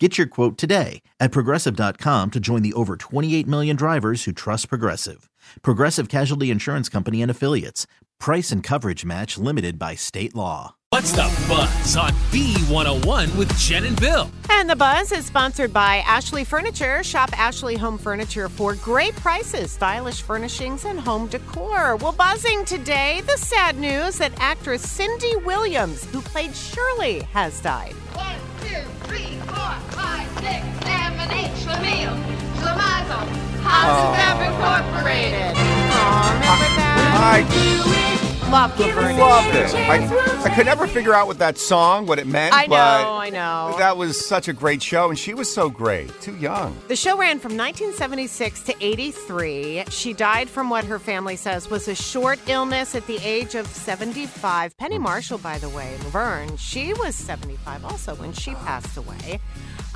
Get your quote today at progressive.com to join the over 28 million drivers who trust Progressive. Progressive Casualty Insurance Company and Affiliates. Price and coverage match limited by state law. What's the buzz on B101 with Jen and Bill? And the buzz is sponsored by Ashley Furniture. Shop Ashley Home Furniture for great prices, stylish furnishings, and home decor. Well, buzzing today, the sad news that actress Cindy Williams, who played Shirley, has died. One, two, three, four, five, six, seven, eight. Schlemiel, Schlemazel, House ah. of Incorporated. Ah, Aw, remember that? I Love the Furniture. loved it. I, I could never figure out what that song, what it meant. I know, but I know. That was such a great show, and she was so great. Too young. The show ran from 1976 to 83. She died from what her family says was a short illness at the age of 75. Penny Marshall, by the way, Laverne, she was 75 also when she passed away.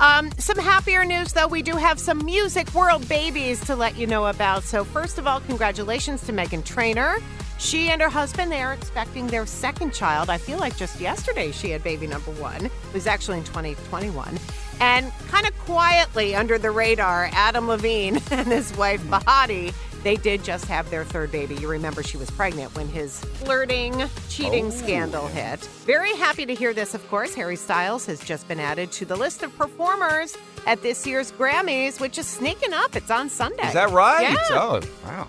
Um, some happier news, though. We do have some music world babies to let you know about. So, first of all, congratulations to Meghan Trainor. She and her husband, they are expecting their second child. I feel like just yesterday she had baby number one. It was actually in 2021. And kind of quietly under the radar, Adam Levine and his wife mm-hmm. Behati, they did just have their third baby. You remember she was pregnant when his flirting, cheating oh. scandal hit. Very happy to hear this, of course. Harry Styles has just been added to the list of performers at this year's Grammys, which is sneaking up. It's on Sunday. Is that right? Yeah. Oh, wow.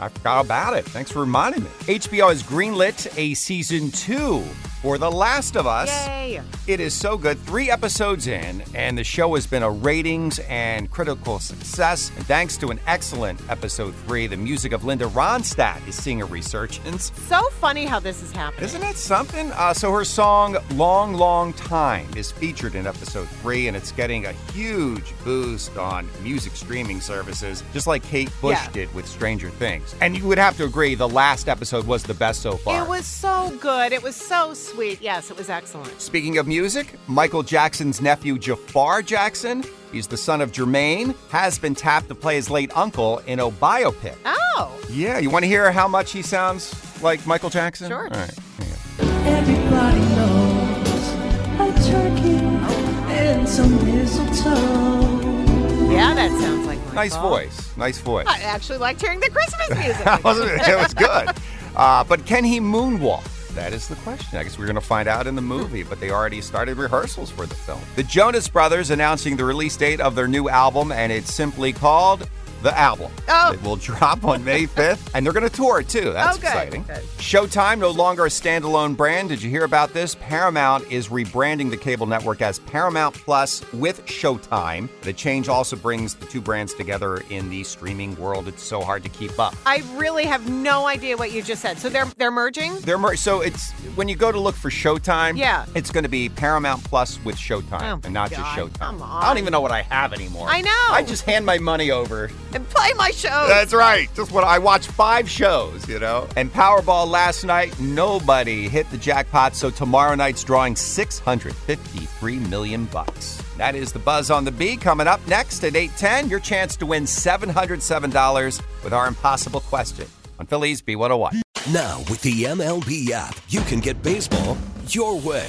I forgot about it. Thanks for reminding me. HBO has greenlit a season two for The Last of Us. Yay. It is so good. Three episodes in, and the show has been a ratings and critical success. And thanks to an excellent episode three, the music of Linda Ronstadt is seeing a resurgence. So funny how this is happening. Isn't it something? Uh, so her song "Long, Long Time" is featured in episode three, and it's getting a huge boost on music streaming services, just like Kate Bush Yeah. did with Stranger Things. And you would have to agree, the last episode was the best so far. It was so good. It was so sweet. Yes, it was excellent. Speaking of music, Michael Jackson's nephew Jaafar Jackson, he's the son of Jermaine, has been tapped to play his late uncle in a biopic. Oh, Yeah, you want to hear how much he sounds like Michael Jackson? Sure. All right. here you go. Everybody knows a turkey and some mistletoe. yeah, that sounds like Michael. Nice voice. Nice voice. I actually liked hearing the Christmas music. Wasn't it? It was good. Uh, but can he moonwalk? That is the question. I guess we're going to find out in the movie, but they already started rehearsals for the film. The Jonas Brothers announcing the release date of their new album, and it's simply called The Album. Oh. It will drop on May 5th, and they're going to tour it too. That's Oh, good, exciting. good. Showtime, no longer a standalone brand. Did you hear about this? Paramount is rebranding the cable network as Paramount Plus with Showtime. The change also brings the two brands together in the streaming world. It's so hard to keep up. I really have no idea what you just said. So they're they're merging. They're mer- so it's when you go to look for Showtime. Yeah. it's going to be Paramount Plus with Showtime, Oh, and not God, just Showtime. come I don't even know what I have anymore. I know. I just hand my money over. And play my show. That's right. Just what I watched five shows, you know. And Powerball last night, nobody hit the jackpot. So tomorrow night's drawing 653 million bucks. That is the buzz on the bee. Coming up next at 8:10, your chance to win $707 with our impossible question on Philly's B101. Now, with the MLB app, you can get baseball your way.